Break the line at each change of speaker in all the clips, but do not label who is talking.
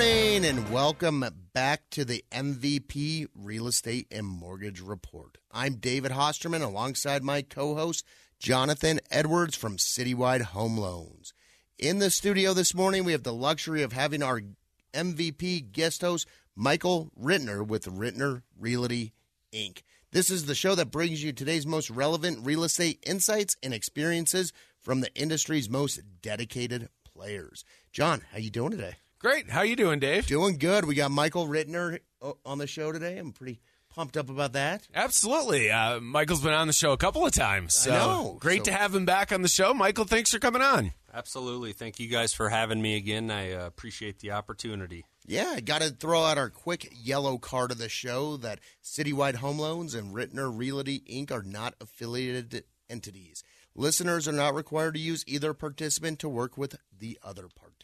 and welcome back to the MVP Real Estate and Mortgage Report. I'm David Hosterman alongside my co host, Jonathan Edwards from Citywide Home Loans. In the studio this morning, we have the luxury of having our MVP guest host, Michael Rittner with Rittner Realty Inc. This is the show that brings you today's most relevant real estate insights and experiences from the industry's most dedicated players. John, how you doing today?
Great. How you doing, Dave?
Doing good. We got Michael Rittner uh, on the show today. I'm pretty pumped up about that.
Absolutely. Uh, Michael's been on the show a couple of times. So
I know.
Great
So-
to have him back on the show. Michael, thanks for coming on.
Absolutely. Thank you guys for having me again. I uh, appreciate the opportunity.
Yeah, I got to throw out our quick yellow card of the show that Citywide Home Loans and Rittner Realty Inc. are not affiliated entities. Listeners are not required to use either participant to work with the other participant.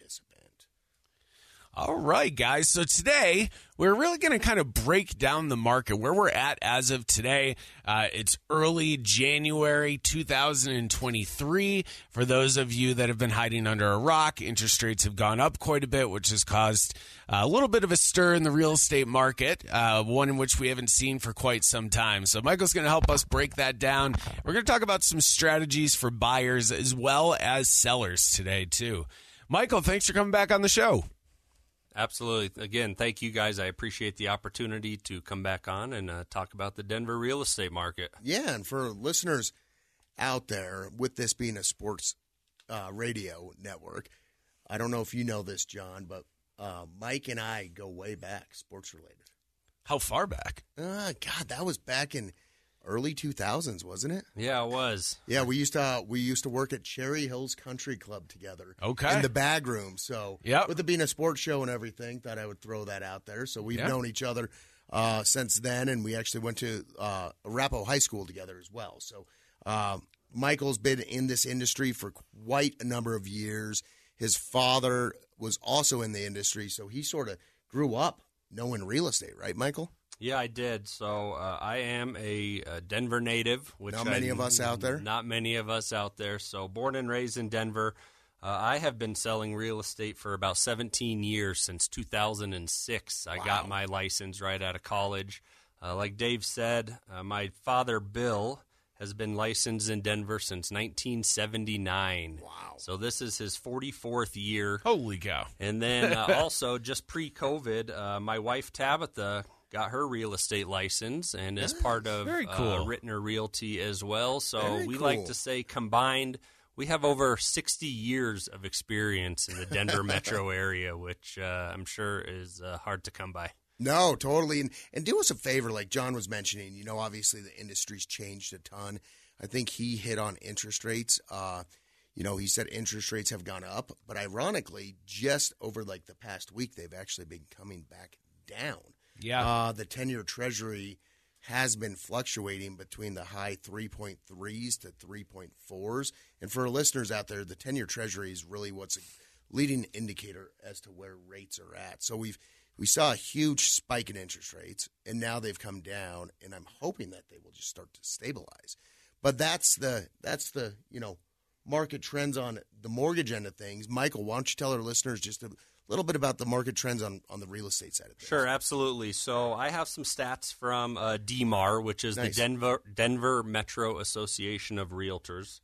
All right, guys. So today we're really going to kind of break down the market where we're at as of today. Uh, it's early January 2023. For those of you that have been hiding under a rock, interest rates have gone up quite a bit, which has caused a little bit of a stir in the real estate market, uh, one in which we haven't seen for quite some time. So Michael's going to help us break that down. We're going to talk about some strategies for buyers as well as sellers today too. Michael, thanks for coming back on the show.
Absolutely. Again, thank you guys. I appreciate the opportunity to come back on and uh, talk about the Denver real estate market.
Yeah, and for listeners out there, with this being a sports uh, radio network, I don't know if you know this, John, but uh, Mike and I go way back, sports related.
How far back?
Uh, God, that was back in early 2000s, wasn't it?
Yeah, it was.
Yeah, we used to uh, we used to work at Cherry Hills Country Club together.
Okay.
in the bag room. So,
Yep.
with it being a sports show and everything, thought I would throw that out there. So we've
Yeah.
known each other uh, since then, and we actually went to uh, Arapahoe High School together as well. So, um, Michael's been in this industry for quite a number of years. His father was also in the industry, so he sort of grew up knowing real estate, right, Michael?
Yeah, I did. So uh, I am a, uh Denver native, which
Not many
I-
of us out there.
Not many of us out there. So born and raised in Denver. Uh, I have been selling real estate for about 17 years since 2006. I got my license right out of college. Uh, like Dave said, uh, my father Bill has been licensed in Denver since 1979. Wow! So this is his 44th year.
Holy cow.
And then uh, also, just pre COVID, uh, my wife Tabitha got her real estate license and is part of
very
uh. Rittner Realty as well. So
Very
we
cool.
like to say combined, we have over 60 years of experience in the Denver metro area, which uh, I'm sure is uh, hard to come by.
No, totally. And and do us a favor, like John was mentioning. You know, obviously the industry's changed a ton. I think he hit on interest rates. Uh, you know, he said interest rates have gone up, but ironically, just over like the past week, they've actually been coming back down.
Yeah.
Uh, the ten-year Treasury has been fluctuating between the high 3.3s to 3.4s. And for our listeners out there, the 10 year Treasury is really what's a leading indicator as to where rates are at. So we've we saw a huge spike in interest rates, and now they've come down, and I'm hoping that they will just start to stabilize. But that's the that's the you know market trends on the mortgage end of things. Michael, why don't you tell our listeners just a little bit about the market trends on on the real estate side of things?
Sure, absolutely. So I have some stats from uh, DMAR, which is
Nice.
the Denver Denver Metro Association of Realtors,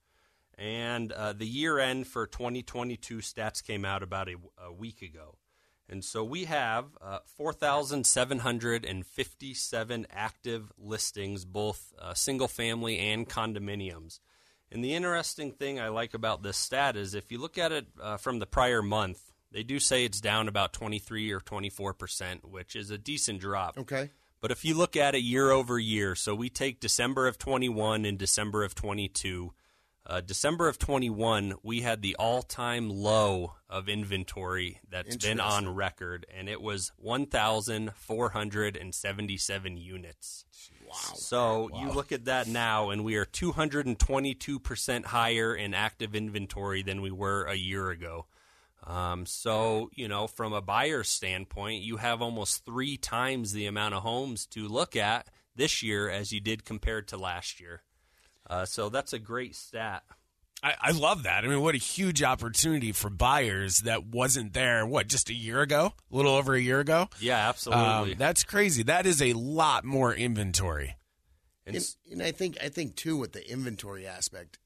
and uh, the year end for 2022 stats came out about a, a week ago, and so we have uh, 4,757 active listings, both uh, single family and condominiums. And the interesting thing I like about this stat is if you look at it uh, from the prior month, they do say it's down about 23 or 24 percent, which is a decent drop.
Okay.
But if you look at it year over year, so we take December of 21 and December of 22, Uh, December of 21, we had the all time low of inventory that's been on record, and it was 1,477 units.
Wow.
So you look at that now, and we are 222% higher in active inventory than we were a year ago. Um, so, you know, from a buyer's standpoint, you have almost three times the amount of homes to look at this year as you did compared to last year. Uh, so that's a great stat.
I, I, love that. I mean, what a huge opportunity for buyers that wasn't there, what, just a year ago? A little over a year ago?
Yeah, absolutely.
Um, that's crazy. That is a lot more inventory.
And, and, and I think I think too with the inventory aspect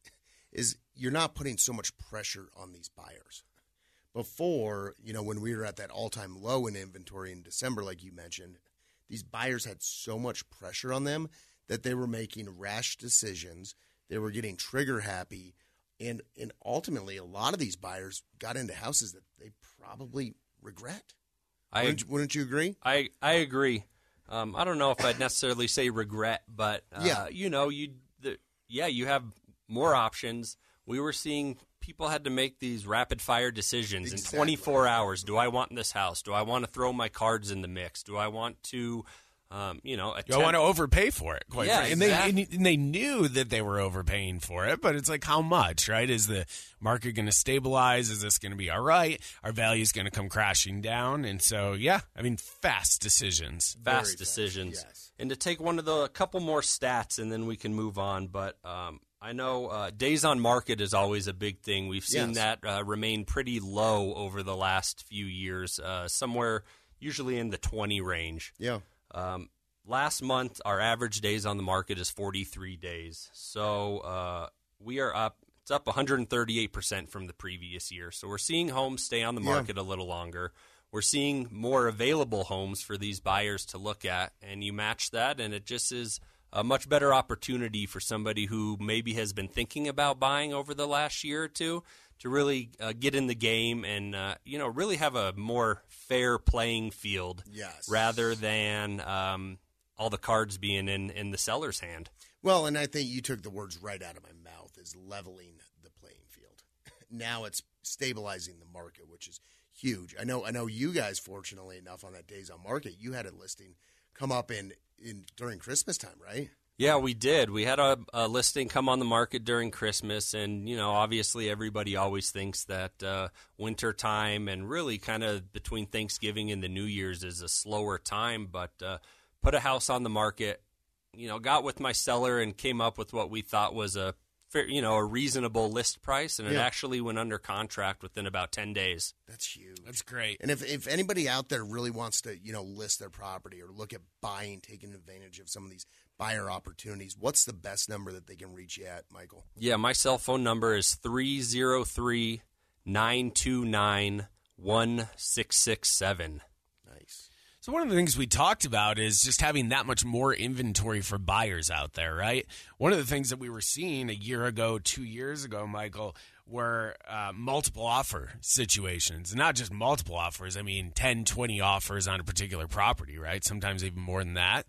is you're not putting so much pressure on these buyers. Before, you know, when we were at that all-time low in inventory in December like you mentioned, these buyers had so much pressure on them that they were making rash decisions. They were getting trigger happy, and and ultimately, a lot of these buyers got into houses that they probably regret. I wouldn't, wouldn't you agree?
I I agree. Um, I don't know if I'd necessarily say regret, but uh, yeah, you know, you the, yeah, you have more options. We were seeing people had to make these rapid fire decisions exactly. in 24 hours. Do I want this house? Do I want to throw my cards in the mix? Do I want to um, you know,
attempt- I want to overpay for it. Quite yeah, exactly. and they and they knew that they were overpaying for it, but it's like how much, right? Is the market going to stabilize? Is this going to be all right? Our value is going to come crashing down, and so yeah, I mean, fast decisions,
fast Very decisions. Fast, yes. And to take one of the a couple more stats, and then we can move on. But um, I know uh, days on market is always a big thing. We've seen yes. that uh, remain pretty low over the last few years, uh, somewhere usually in the twenty range.
Yeah.
Um, last month, our average days on the market is 43 days. So uh, we are up. It's up 138% from the previous year. So we're seeing homes stay on the market yeah. a little longer. We're seeing more available homes for these buyers to look at. And you match that, and it just is a much better opportunity for somebody who maybe has been thinking about buying over the last year or two to really uh, get in the game and uh, you know really have a more fair playing field
yes.
rather than um, all the cards being in, in the seller's hand.
Well, and I think you took the words right out of my mouth is leveling the playing field. now it's stabilizing the market, which is huge. I know I know you guys fortunately enough on that days on market, you had a listing come up in, in during Christmas time, right?
Yeah, we did. We had a, a, listing come on the market during Christmas, and you know, obviously, everybody always thinks that uh, winter time and really kind of between Thanksgiving and the New Year's is a slower time. But uh, put a house on the market, you know, got with my seller and came up with what we thought was a fair, you know, a reasonable list price, and yeah. it actually went under contract within about ten days.
That's huge.
That's great.
And if if anybody out there really wants to, you know, list their property or look at buying, taking advantage of some of these buyer opportunities, what's the best number that they can reach you at, Michael?
Yeah, my cell phone number is 303 929 1667.
So, one of the things we talked about is just having that much more inventory for buyers out there, right? One of the things that we were seeing a year ago, two years ago, Michael, were uh, multiple offer situations. Not just multiple offers, I mean 10, 20 offers on a particular property, right? Sometimes even more than that.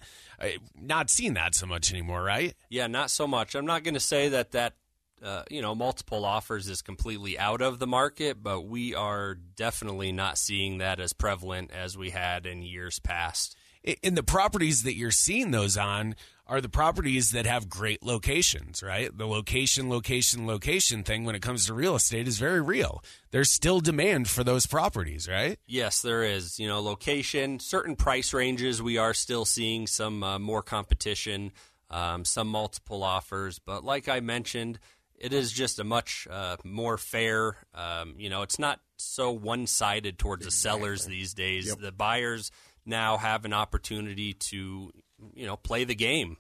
Not seeing that so much anymore, right?
Yeah, not so much. I'm not going to say that that. Uh, you know, multiple offers is completely out of the market, but we are definitely not seeing that as prevalent as we had in years past.
In the properties that you're seeing those on, are the properties that have great locations, right? The location, location, location thing when it comes to real estate is very real. There's still demand for those properties, right?
Yes, there is. You know, location, certain price ranges, we are still seeing some uh, more competition, um, some multiple offers. But like I mentioned, it is just a much uh, more fair, um, you know, it's not so one sided towards exactly. the sellers these days. Yep. The buyers now have an opportunity to you know, play the game.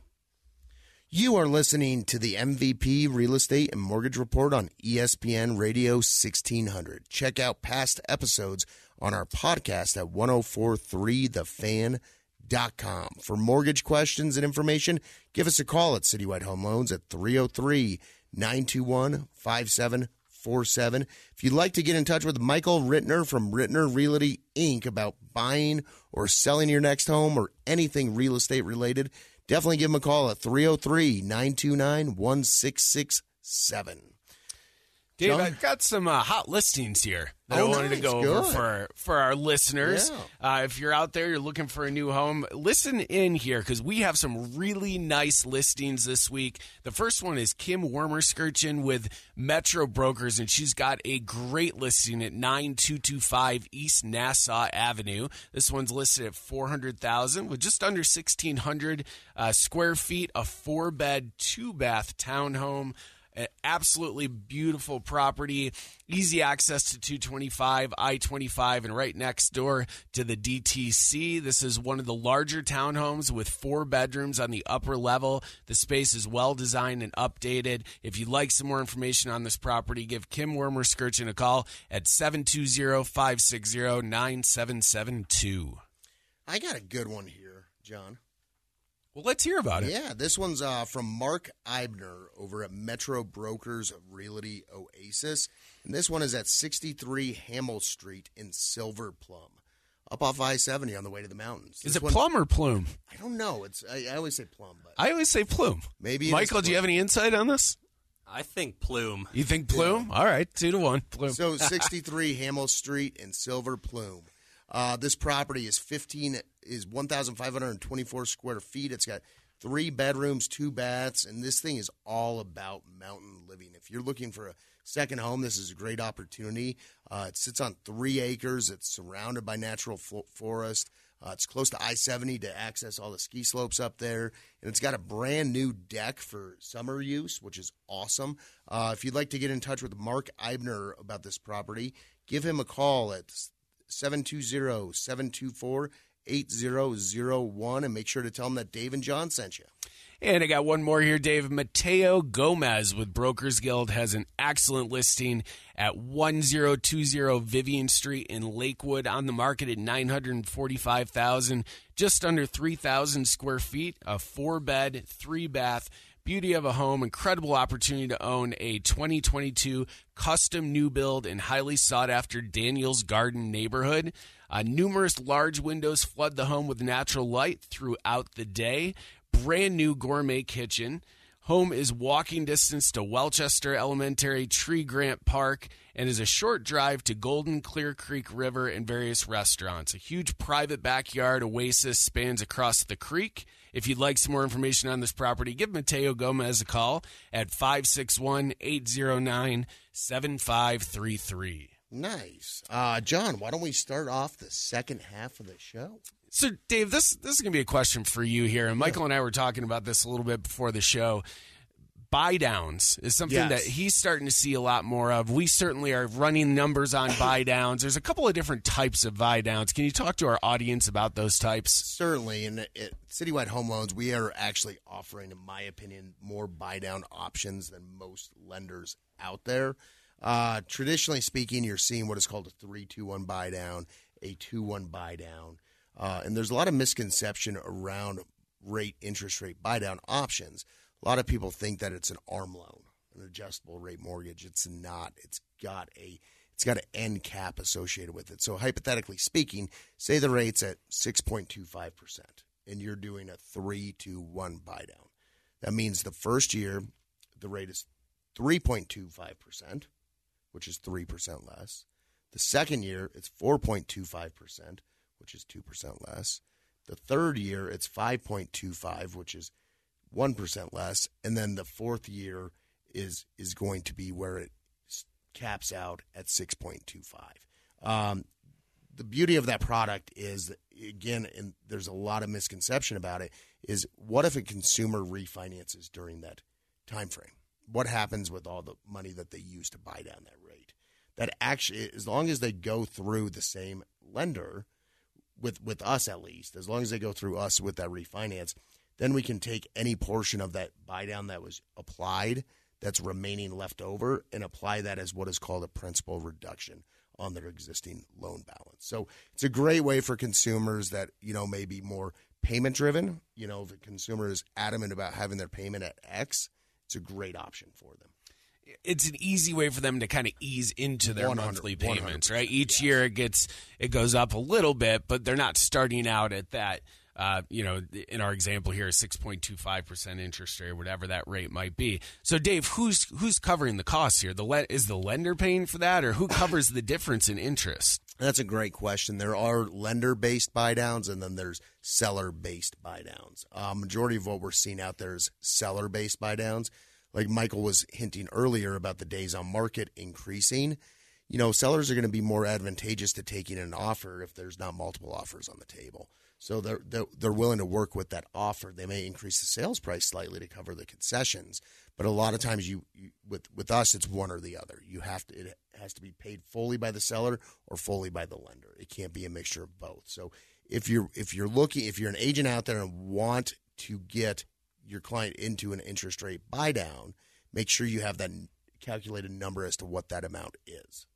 You are listening to the MVP Real Estate and Mortgage Report on ESPN Radio 1600. Check out past episodes on our podcast at 1043thefan.com. For mortgage questions and information, give us a call at Citywide Home Loans at 303 921 5747. If you'd like to get in touch with Michael Rittner from Rittner Realty Inc. about buying or selling your next home or anything real estate related, definitely give him a call at 303 929 1667.
Dave,
John?
I've got some uh, hot listings here that
Oh,
I wanted to
nice.
go over for for our listeners.
Yeah.
Uh, if you're out there, you're looking for a new home, listen in here because we have some really nice listings this week. The first one is Kim Wormerskirchen with Metro Brokers, and she's got a great listing at 9225 East Nassau Avenue. This one's listed at 400000 with just under 1,600 uh, square feet, a four bed, two bath townhome. An absolutely beautiful property, easy access to 225, I 25, and right next door to the DTC. This is one of the larger townhomes with four bedrooms on the upper level. The space is well designed and updated. If you'd like some more information on this property, give Kim Wormer-Skirchen a call at 720 560 9772.
I got a good one here, John.
Well, let's hear about it.
Yeah, this one's uh, from Mark Eibner over at Metro Brokers Realty Oasis. And this one is at 63 Hamel Street in Silver Plum, up off I 70 on the way to the mountains.
Is
This
it
one-
plum or plume?
I don't know. It's I, I always say plum, but
I always say plume.
Maybe it is
Michael, do you have any insight on this?
I think plume.
You think plume? All right, two to one. Plume.
So 63 Hamel Street in Silver Plume. Uh, this property is 15 is 1,524 square feet. It's got three bedrooms, two baths, and this thing is all about mountain living. If you're looking for a second home, this is a great opportunity. Uh, it sits on three acres. It's surrounded by natural fo- forest. Uh, it's close to I 70 to access all the ski slopes up there. And it's got a brand new deck for summer use, which is awesome. Uh, if you'd like to get in touch with Mark Eibner about this property, give him a call at 720 724 8001 and make sure to tell them that Dave and John sent you.
And I got one more here, Dave. Mateo Gomez with Brokers Guild has an excellent listing at 1020 Vivian Street in Lakewood on the market at 945,000, just under 3,000 square feet, a four bed, three bath. Beauty of a home, incredible opportunity to own a 2022 custom new build in highly sought after Daniels Garden neighborhood. Uh, numerous large windows flood the home with natural light throughout the day brand new gourmet kitchen. Home is walking distance to Welchester Elementary, Tree Grant Park, and is a short drive to Golden Clear Creek River and various restaurants. A huge private backyard oasis spans across the creek. If you'd like some more information on this property, give Mateo Gomez a call at 561 809 7533.
Nice. Uh, John, why don't we start off the second half of the show?
So, Dave, this this is going to be a question for you here, and Michael and I were talking about this a little bit before the show. Buy downs is something
Yes.
that he's starting to see a lot more of. We certainly are running numbers on buy downs. There's a couple of different types of buy downs. Can you talk to our audience about those types?
Certainly, and at Citywide Home Loans, we are actually offering, in my opinion, more buy down options than most lenders out there. Uh, traditionally speaking, you're seeing what is called a three-two-one buy down, a two-one buy down, uh, and there's a lot of misconception around rate interest rate buy down options. A lot of people think that it's an arm loan, an adjustable rate mortgage. It's not. It's got a it's got an end cap associated with it. So hypothetically speaking, say the rate's at 6.25% and you're doing a 3 to 1 buy down. That means the first year the rate is 3.25%, which is 3% less. The second year it's 4.25%, which is 2% less. The third year it's 5.25, which is 1% less, and then the fourth year is is going to be where it caps out at 6.25. Um, the beauty of that product is again and there's a lot of misconception about it is what if a consumer refinances during that time frame what happens with all the money that they use to buy down that rate that actually as long as they go through the same lender with with us at least as long as they go through us with that refinance then we can take any portion of that buy down that was applied that's remaining left over and apply that as what is called a principal reduction on their existing loan balance. So it's a great way for consumers that, you know, may be more payment driven. You know, if a consumer is adamant about having their payment at X, it's a great option for them.
it's an easy way for them to kind of ease into their monthly payments, right? Each
yes.
year it gets it goes up a little bit, but they're not starting out at that uh, you know, in our example here, six point two five percent interest rate, or whatever that rate might be. So, Dave, who's who's covering the costs here? The le- is the lender paying for that, or who covers the difference in interest?
That's a great question. There are lender based buy downs and then there's seller based buy downs. Uh, majority of what we're seeing out there is seller based buy downs. Like Michael was hinting earlier about the days on market increasing. You know, sellers are going to be more advantageous to taking an offer if there's not multiple offers on the table. So they're, they're, they're willing to work with that offer. They may increase the sales price slightly to cover the concessions, but a lot of times you, you with with us it's one or the other. You have to it has to be paid fully by the seller or fully by the lender. It can't be a mixture of both. So if you're if you're looking if you're an agent out there and want to get your client into an interest rate buy down, make sure you have that calculated number as to what that amount is.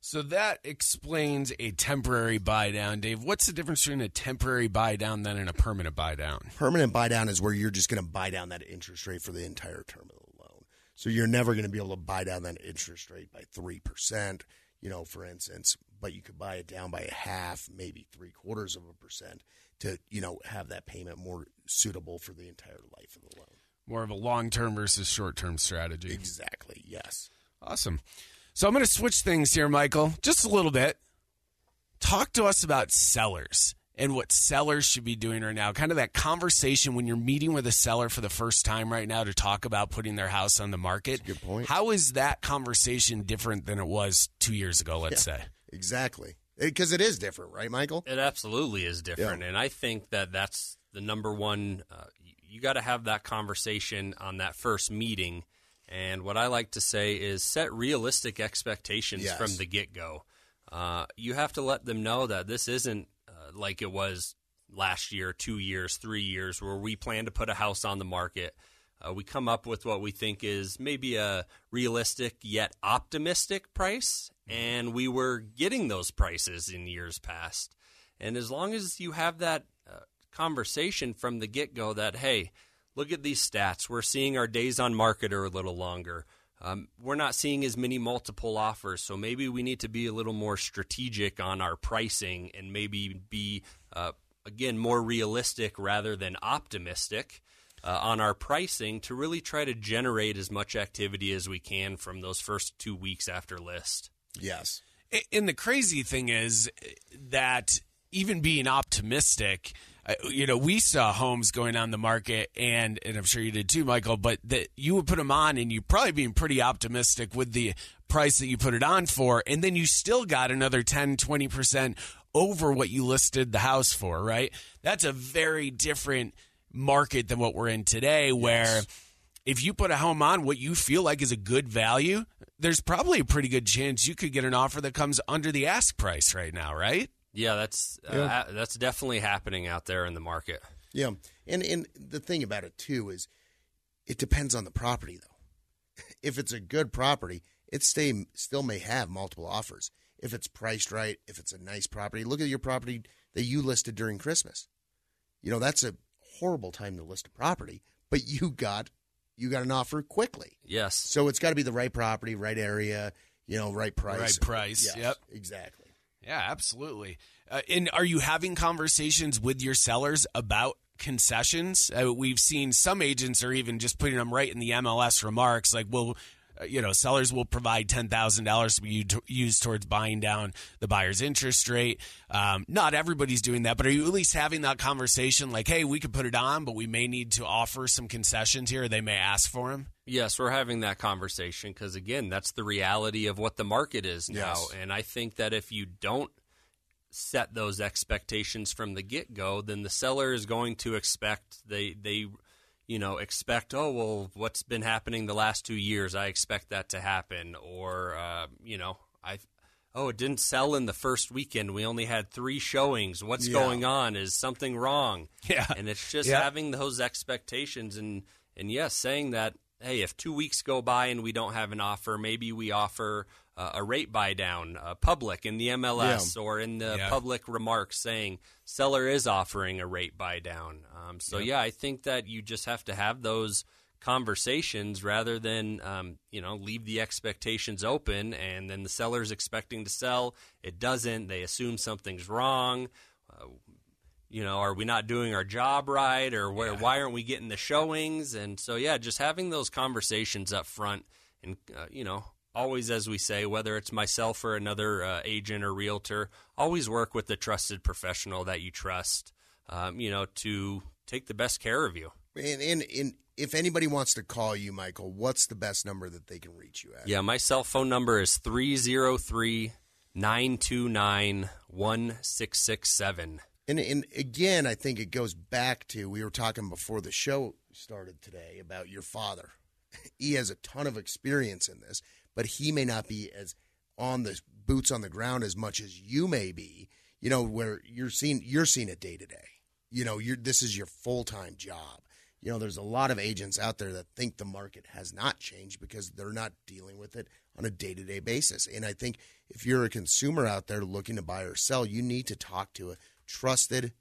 So that explains a temporary buy down, Dave. What's the difference between a temporary buy down than a permanent buy down?
Permanent buy down is where you're just going to buy down that interest rate for the entire term of the loan. So you're never going to be able to buy down that interest rate by 3%, you know, for instance, but you could buy it down by a half, maybe three quarters of a percent to, you know, have that payment more suitable for the entire life of the loan.
More of a long term versus short term strategy.
Exactly, yes.
Awesome. So I'm going to switch things here, Michael, just a little bit. Talk to us about sellers and what sellers should be doing right now. Kind of that conversation when you're meeting with a seller for the first time right now to talk about putting their house on the market.
good point.
How is that conversation different than it was two years ago, let's
Yeah.
say?
Exactly. Because it is different, right, Michael?
It absolutely is different, and I think that that's the number one. Uh, you you got to have that conversation on that first meeting. And what I like to say is set realistic expectations
Yes.
from the get go. Uh, you have to let them know that this isn't uh, like it was last year, two years, three years, where we plan to put a house on the market. Uh, we come up with what we think is maybe a realistic yet optimistic price, and we were getting those prices in years past. And as long as you have that uh, conversation from the get go that, hey, look at these stats, we're seeing our days on market are a little longer. Um, we're not seeing as many multiple offers, so maybe we need to be a little more strategic on our pricing and maybe be, uh, again, more realistic rather than optimistic uh, on our pricing to really try to generate as much activity as we can from those first two weeks after list.
Yes.
And the crazy thing is that even being optimistic, you know, we saw homes going on the market, and and I'm sure you did too, Michael. But that you would put them on, and you probably being pretty optimistic with the price that you put it on for, and then you still got another 10, 20 percent over what you listed the house for. Right? That's a very different market than what we're in today, where if you put a home on what you feel like is a good value, there's probably a pretty good chance you could get an offer that comes under the ask price right now, right?
Yeah, that's Uh, that's definitely happening out there in the market.
Yeah, and and the thing about it too is, it depends on the property though. If it's a good property, it stay still may have multiple offers. If it's priced right, if it's a nice property, look at your property that you listed during Christmas. You know that's a horrible time to list a property, but you got you got an offer quickly.
Yes.
So it's got to be the right property, right area, you know, right price.
Right price,
Yes,
yep.
exactly.
Yeah, absolutely. Uh, and are you having conversations with your sellers about concessions? Uh, we've seen some agents are even just putting them right in the MLS remarks, like, well, you know, sellers will provide ten thousand dollars to be used towards buying down the buyer's interest rate. Um, not everybody's doing that, but are you at least having that conversation? Like, hey, we could put it on, but we may need to offer some concessions here. They may ask for them.
Yes, we're having that conversation because again, that's the reality of what the market is now.
Yes.
And I think that if you don't set those expectations from the get go, then the seller is going to expect they they you know expect oh well what's been happening the last two years I expect that to happen or uh, you know I oh it didn't sell in the first weekend we only had three showings what's
Yeah.
going on is something wrong
Yeah.
and it's just
Yeah.
having those expectations and and yes saying that hey if two weeks go by and we don't have an offer maybe we offer uh, a rate buy down uh, public in the mls or in the
Yeah.
public remarks saying seller is offering a rate buy down um, so yeah i think that you just have to have those conversations rather than um, you know leave the expectations open and then the seller's expecting to sell it doesn't they assume something's wrong uh, you know, are we not doing our job right, or where, yeah. why aren't we getting the showings? And so, yeah, just having those conversations up front, and uh, you know, always, as we say, whether it's myself or another uh, agent or realtor, always work with the trusted professional that you trust, um, you know, to take the best care of you.
And, and, and if anybody wants to call you, Michael, what's the best number that they can reach you at?
Yeah, my cell phone number is 303 929 1667.
And, and again, I think it goes back to we were talking before the show started today about your father. He has a ton of experience in this, but he may not be as on the boots on the ground as much as you may be. You know, where you're seeing you're seeing it day to day. You know, you're this is your full time job. You know, there's a lot of agents out there that think the market has not changed because they're not dealing with it on a day to day basis. And I think if you're a consumer out there looking to buy or sell, you need to talk to a trusted,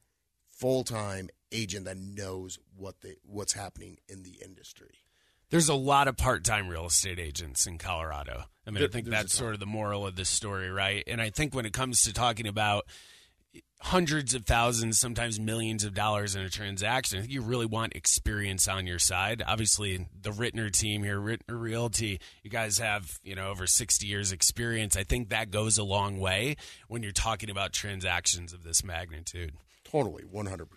full time agent that knows what the what's happening in the industry.
There's a lot of part time real estate agents in Colorado. I mean, there, I think that's sort of the moral of this story, right? And I think when it comes to talking about hundreds of thousands, sometimes millions of dollars in a transaction, I think you really want experience on your side. Obviously, the Rittner team here, Rittner Realty, you guys have, you know, over 60 years experience. I think that goes a long way when you're talking about transactions of this magnitude.
Totally, 100%.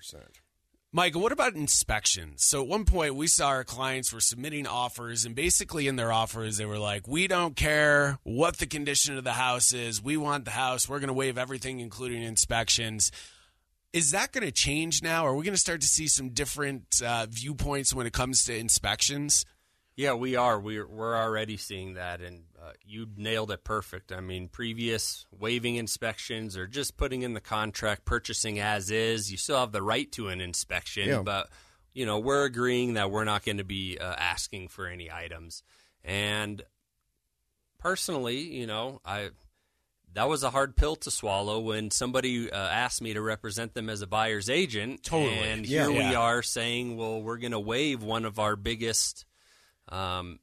Michael, what about inspections? So at one point, we saw our clients were submitting offers, and basically in their offers, they were like, "We don't care what the condition of the house is. We want the house. We're going to waive everything, including inspections." Is that going to change now? Are we going to start to see some different uh, viewpoints when it comes to inspections?
Yeah, we are. We're we're already seeing that, and uh, you nailed it perfect. I mean, previous waiving inspections or just putting in the contract, purchasing as is. You still have the right to an inspection, yeah. but you know we're agreeing that we're not going to be uh, asking for any items. And personally, you know, I that was a hard pill to swallow when somebody uh, asked me to represent them as a buyer's agent.
Totally.
And
yeah,
here
yeah.
we are saying, well, we're going to waive one of our biggest um,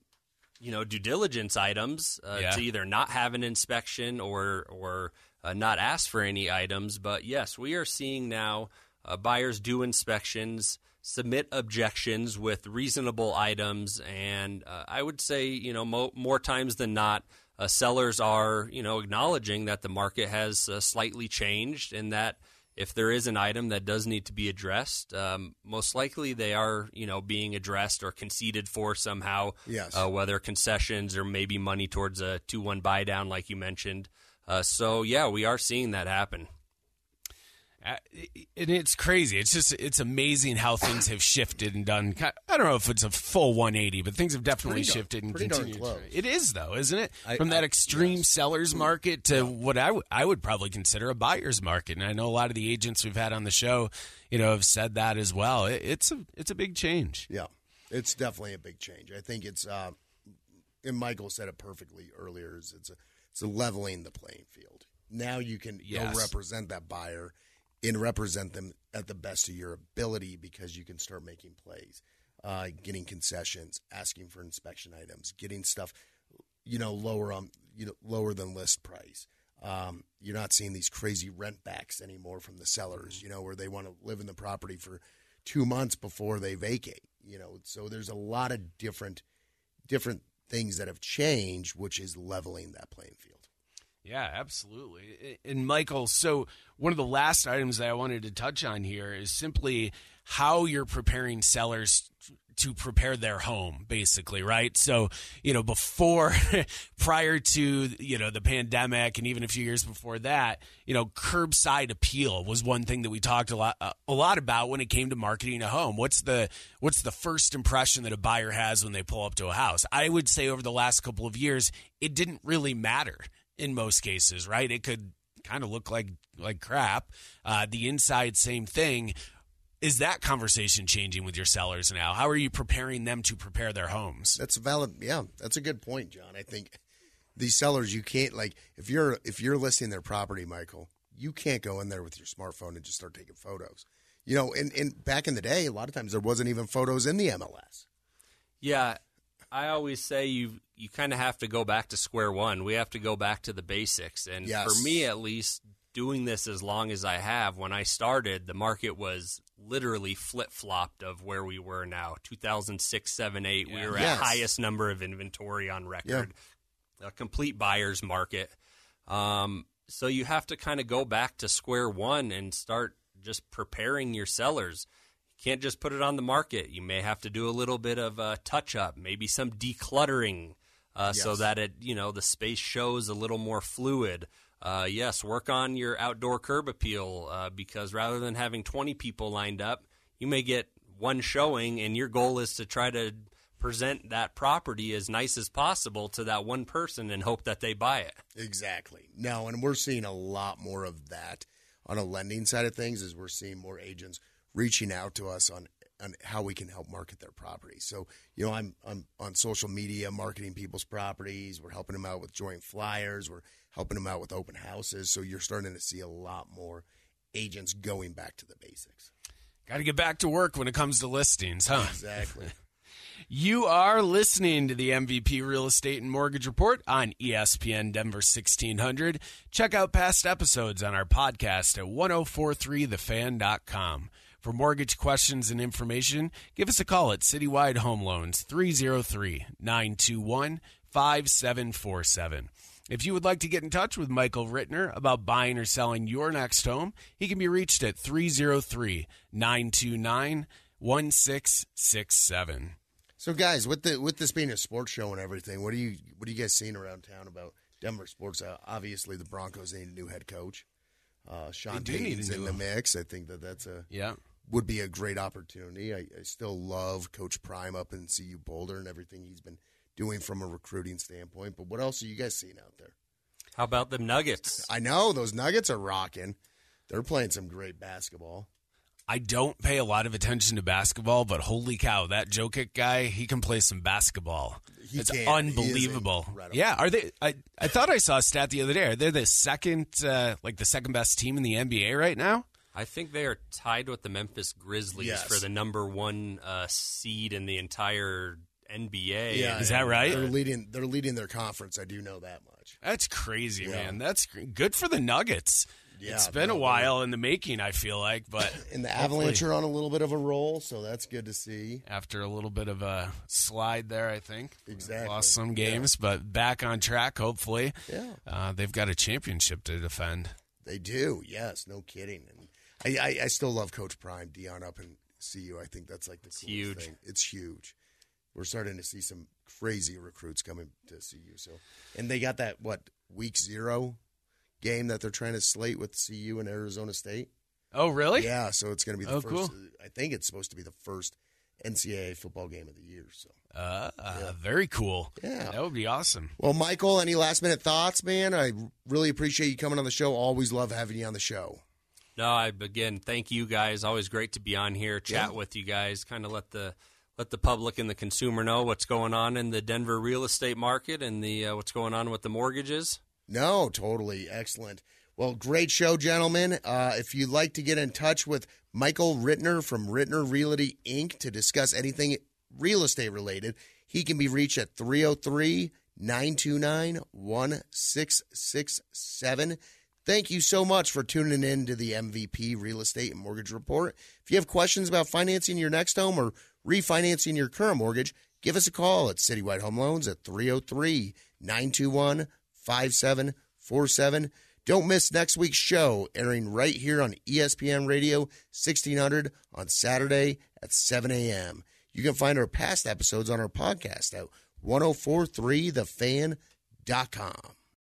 you know, due diligence items uh, yeah. to either not have an inspection or or uh, not ask for any items. But yes, we are seeing now uh, buyers do inspections, submit objections with reasonable items, and uh, I would say you know mo- more times than not. Uh, sellers are, you know, acknowledging that the market has uh, slightly changed and that if there is an item that does need to be addressed, um, most likely they are, you know, being addressed or conceded for somehow.
Yes.
Uh, whether concessions or maybe money towards a two-one buy down, like you mentioned. Uh, so yeah, we are seeing that happen.
And it's crazy. It's just it's amazing how things have shifted and done. I don't know if it's a full 180, but things have definitely
pretty
shifted
darn,
and continued. It is though, isn't it?
I,
From that
I,
extreme
yes.
seller's market to yeah. what I, w- I would probably consider a buyer's market. And I know a lot of the agents we've had on the show, you know, have said that as well. It, it's a it's a big change.
Yeah, it's definitely a big change. I think it's. Uh, and Michael said it perfectly earlier. Is it's a it's a leveling the playing field. Now you can
yes.
go represent that buyer and represent them at the best of your ability because you can start making plays, uh, getting concessions, asking for inspection items, getting stuff, you know, lower on you know lower than list price. Um, you're not seeing these crazy rent backs anymore from the sellers, you know, where they want to live in the property for two months before they vacate. You know, so there's a lot of different different things that have changed, which is leveling that playing field.
Yeah, absolutely. And Michael, so one of the last items that I wanted to touch on here is simply how you're preparing sellers to prepare their home basically right? So you know before prior to you know the pandemic and even a few years before that you know curbside appeal was one thing that we talked a lot a lot about when it came to marketing a home. What's the what's the first impression that a buyer has when they pull up to a house? I would say over the last couple of years it didn't really matter in most cases, right? It could kind of look like like crap. Uh, the inside, same thing. Is that conversation changing with your sellers now? How are you preparing them to prepare their homes?
That's valid. Yeah, that's a good point, John. I think these sellers, you can't like if you're if you're listing their property, Michael, you can't go in there with your smartphone and just start taking photos. You know, and, and back in the day, a lot of times there wasn't even photos in the MLS.
Yeah, I always say you you kind of have to go back to square one. We have to go back to the basics, and
yes.
for me at least, doing this as long as I have, when I started, the market was literally flip flopped of where we were now. 2006, 7, 8, we were
Yes.
at highest number of inventory on record, a complete buyer's market. Um, so you have to kind of go back to square one and start just preparing your sellers. Can't just put it on the market. You may have to do a little bit of a touch up, maybe some decluttering, uh, so that it you know the space shows a little more fluid. Uh, yes, work on your outdoor curb appeal uh, because rather than having 20 people lined up, you may get one showing, and your goal is to try to present that property as nice as possible to that one person and hope that they buy it.
Exactly. No, and we're seeing a lot more of that on a lending side of things as we're seeing more agents reaching out to us on on how we can help market their properties. So, you know, I'm I'm on social media marketing people's properties. We're helping them out with joint flyers. We're helping them out with open houses. So you're starting to see a lot more agents going back to the basics.
Got to get back to work when it comes to listings, huh?
Exactly.
You are listening to the MVP Real Estate and Mortgage Report on ESPN Denver 1600. Check out past episodes on our podcast at 1043thefan.com. For mortgage questions and information, give us a call at Citywide Home Loans 303 921 5747. If you would like to get in touch with Michael Rittner about buying or selling your next home, he can be reached at 303 929 1667.
So, guys, with the with this being a sports show and everything, what are you what are you guys seeing around town about Denver sports? Uh, obviously, the Broncos need a new head coach. Uh, Sean
do
Payton's in the mix. I think that that's a
Yeah.
Would be a great opportunity. I, I still love Coach Prime up in CU Boulder and everything he's been doing from a recruiting standpoint. But what else are you guys seeing out there?
How about them Nuggets?
I know those Nuggets are rocking. They're playing some great basketball.
I don't pay a lot of attention to basketball, but holy cow, that Jokic guy, he can play some basketball.
He
it's
can.
Unbelievable.
incredible.
Yeah, are they I, I thought I saw a stat the other day. Are they the second uh, like the second best team in the NBA right now?
I think they are tied with the Memphis Grizzlies
Yes.
for the number one uh, seed in the entire NBA.
Yeah,
Is that right?
They're leading. They're leading their conference. I do know that much.
That's crazy,
Yeah.
man. That's gr- good for the Nuggets.
Yeah,
it's been a while in the making, I feel like, but
And the
hopefully
Avalanche are on a little bit of a roll, so that's good to see.
after a little bit of a slide there, I think.
Exactly.
Lost some games, but back on track, hopefully.
Yeah.
Uh, they've got a championship to defend.
They do, yes, no kidding. I, I, I still love Coach Prime, Deion up and CU. I think that's like the coolest
huge.
thing. It's huge. We're starting to see some crazy recruits coming to CU. So, and they got that what week zero game that they're trying to slate with CU and Arizona State.
Oh, really?
Yeah, so it's going to be the
Oh,
first.
cool.
I think it's supposed to be the first NCAA football game of the year. So,
Uh, uh, Very cool.
Yeah.
That would be awesome.
well, Michael, any last minute thoughts, man? I really appreciate you coming on the show. Always love having you on the show.
No, I again thank you guys. Always great to be on here, chat
Yeah.
with you guys, kind of let the let the public and the consumer know what's going on in the Denver real estate market and the uh, what's going on with the mortgages.
No, totally excellent. Well, great show, gentlemen. Uh, if you'd like to get in touch with Michael Rittner from Rittner Realty Inc. to discuss anything real estate related, he can be reached at 303 929 1667. Thank you so much for tuning in to the MVP Real Estate and Mortgage Report. If you have questions about financing your next home or refinancing your current mortgage, give us a call at Citywide Home Loans at 303 921 5747. Don't miss next week's show airing right here on ESPN Radio 1600 on Saturday at 7 a.m. You can find our past episodes on our podcast at 1043thefan.com.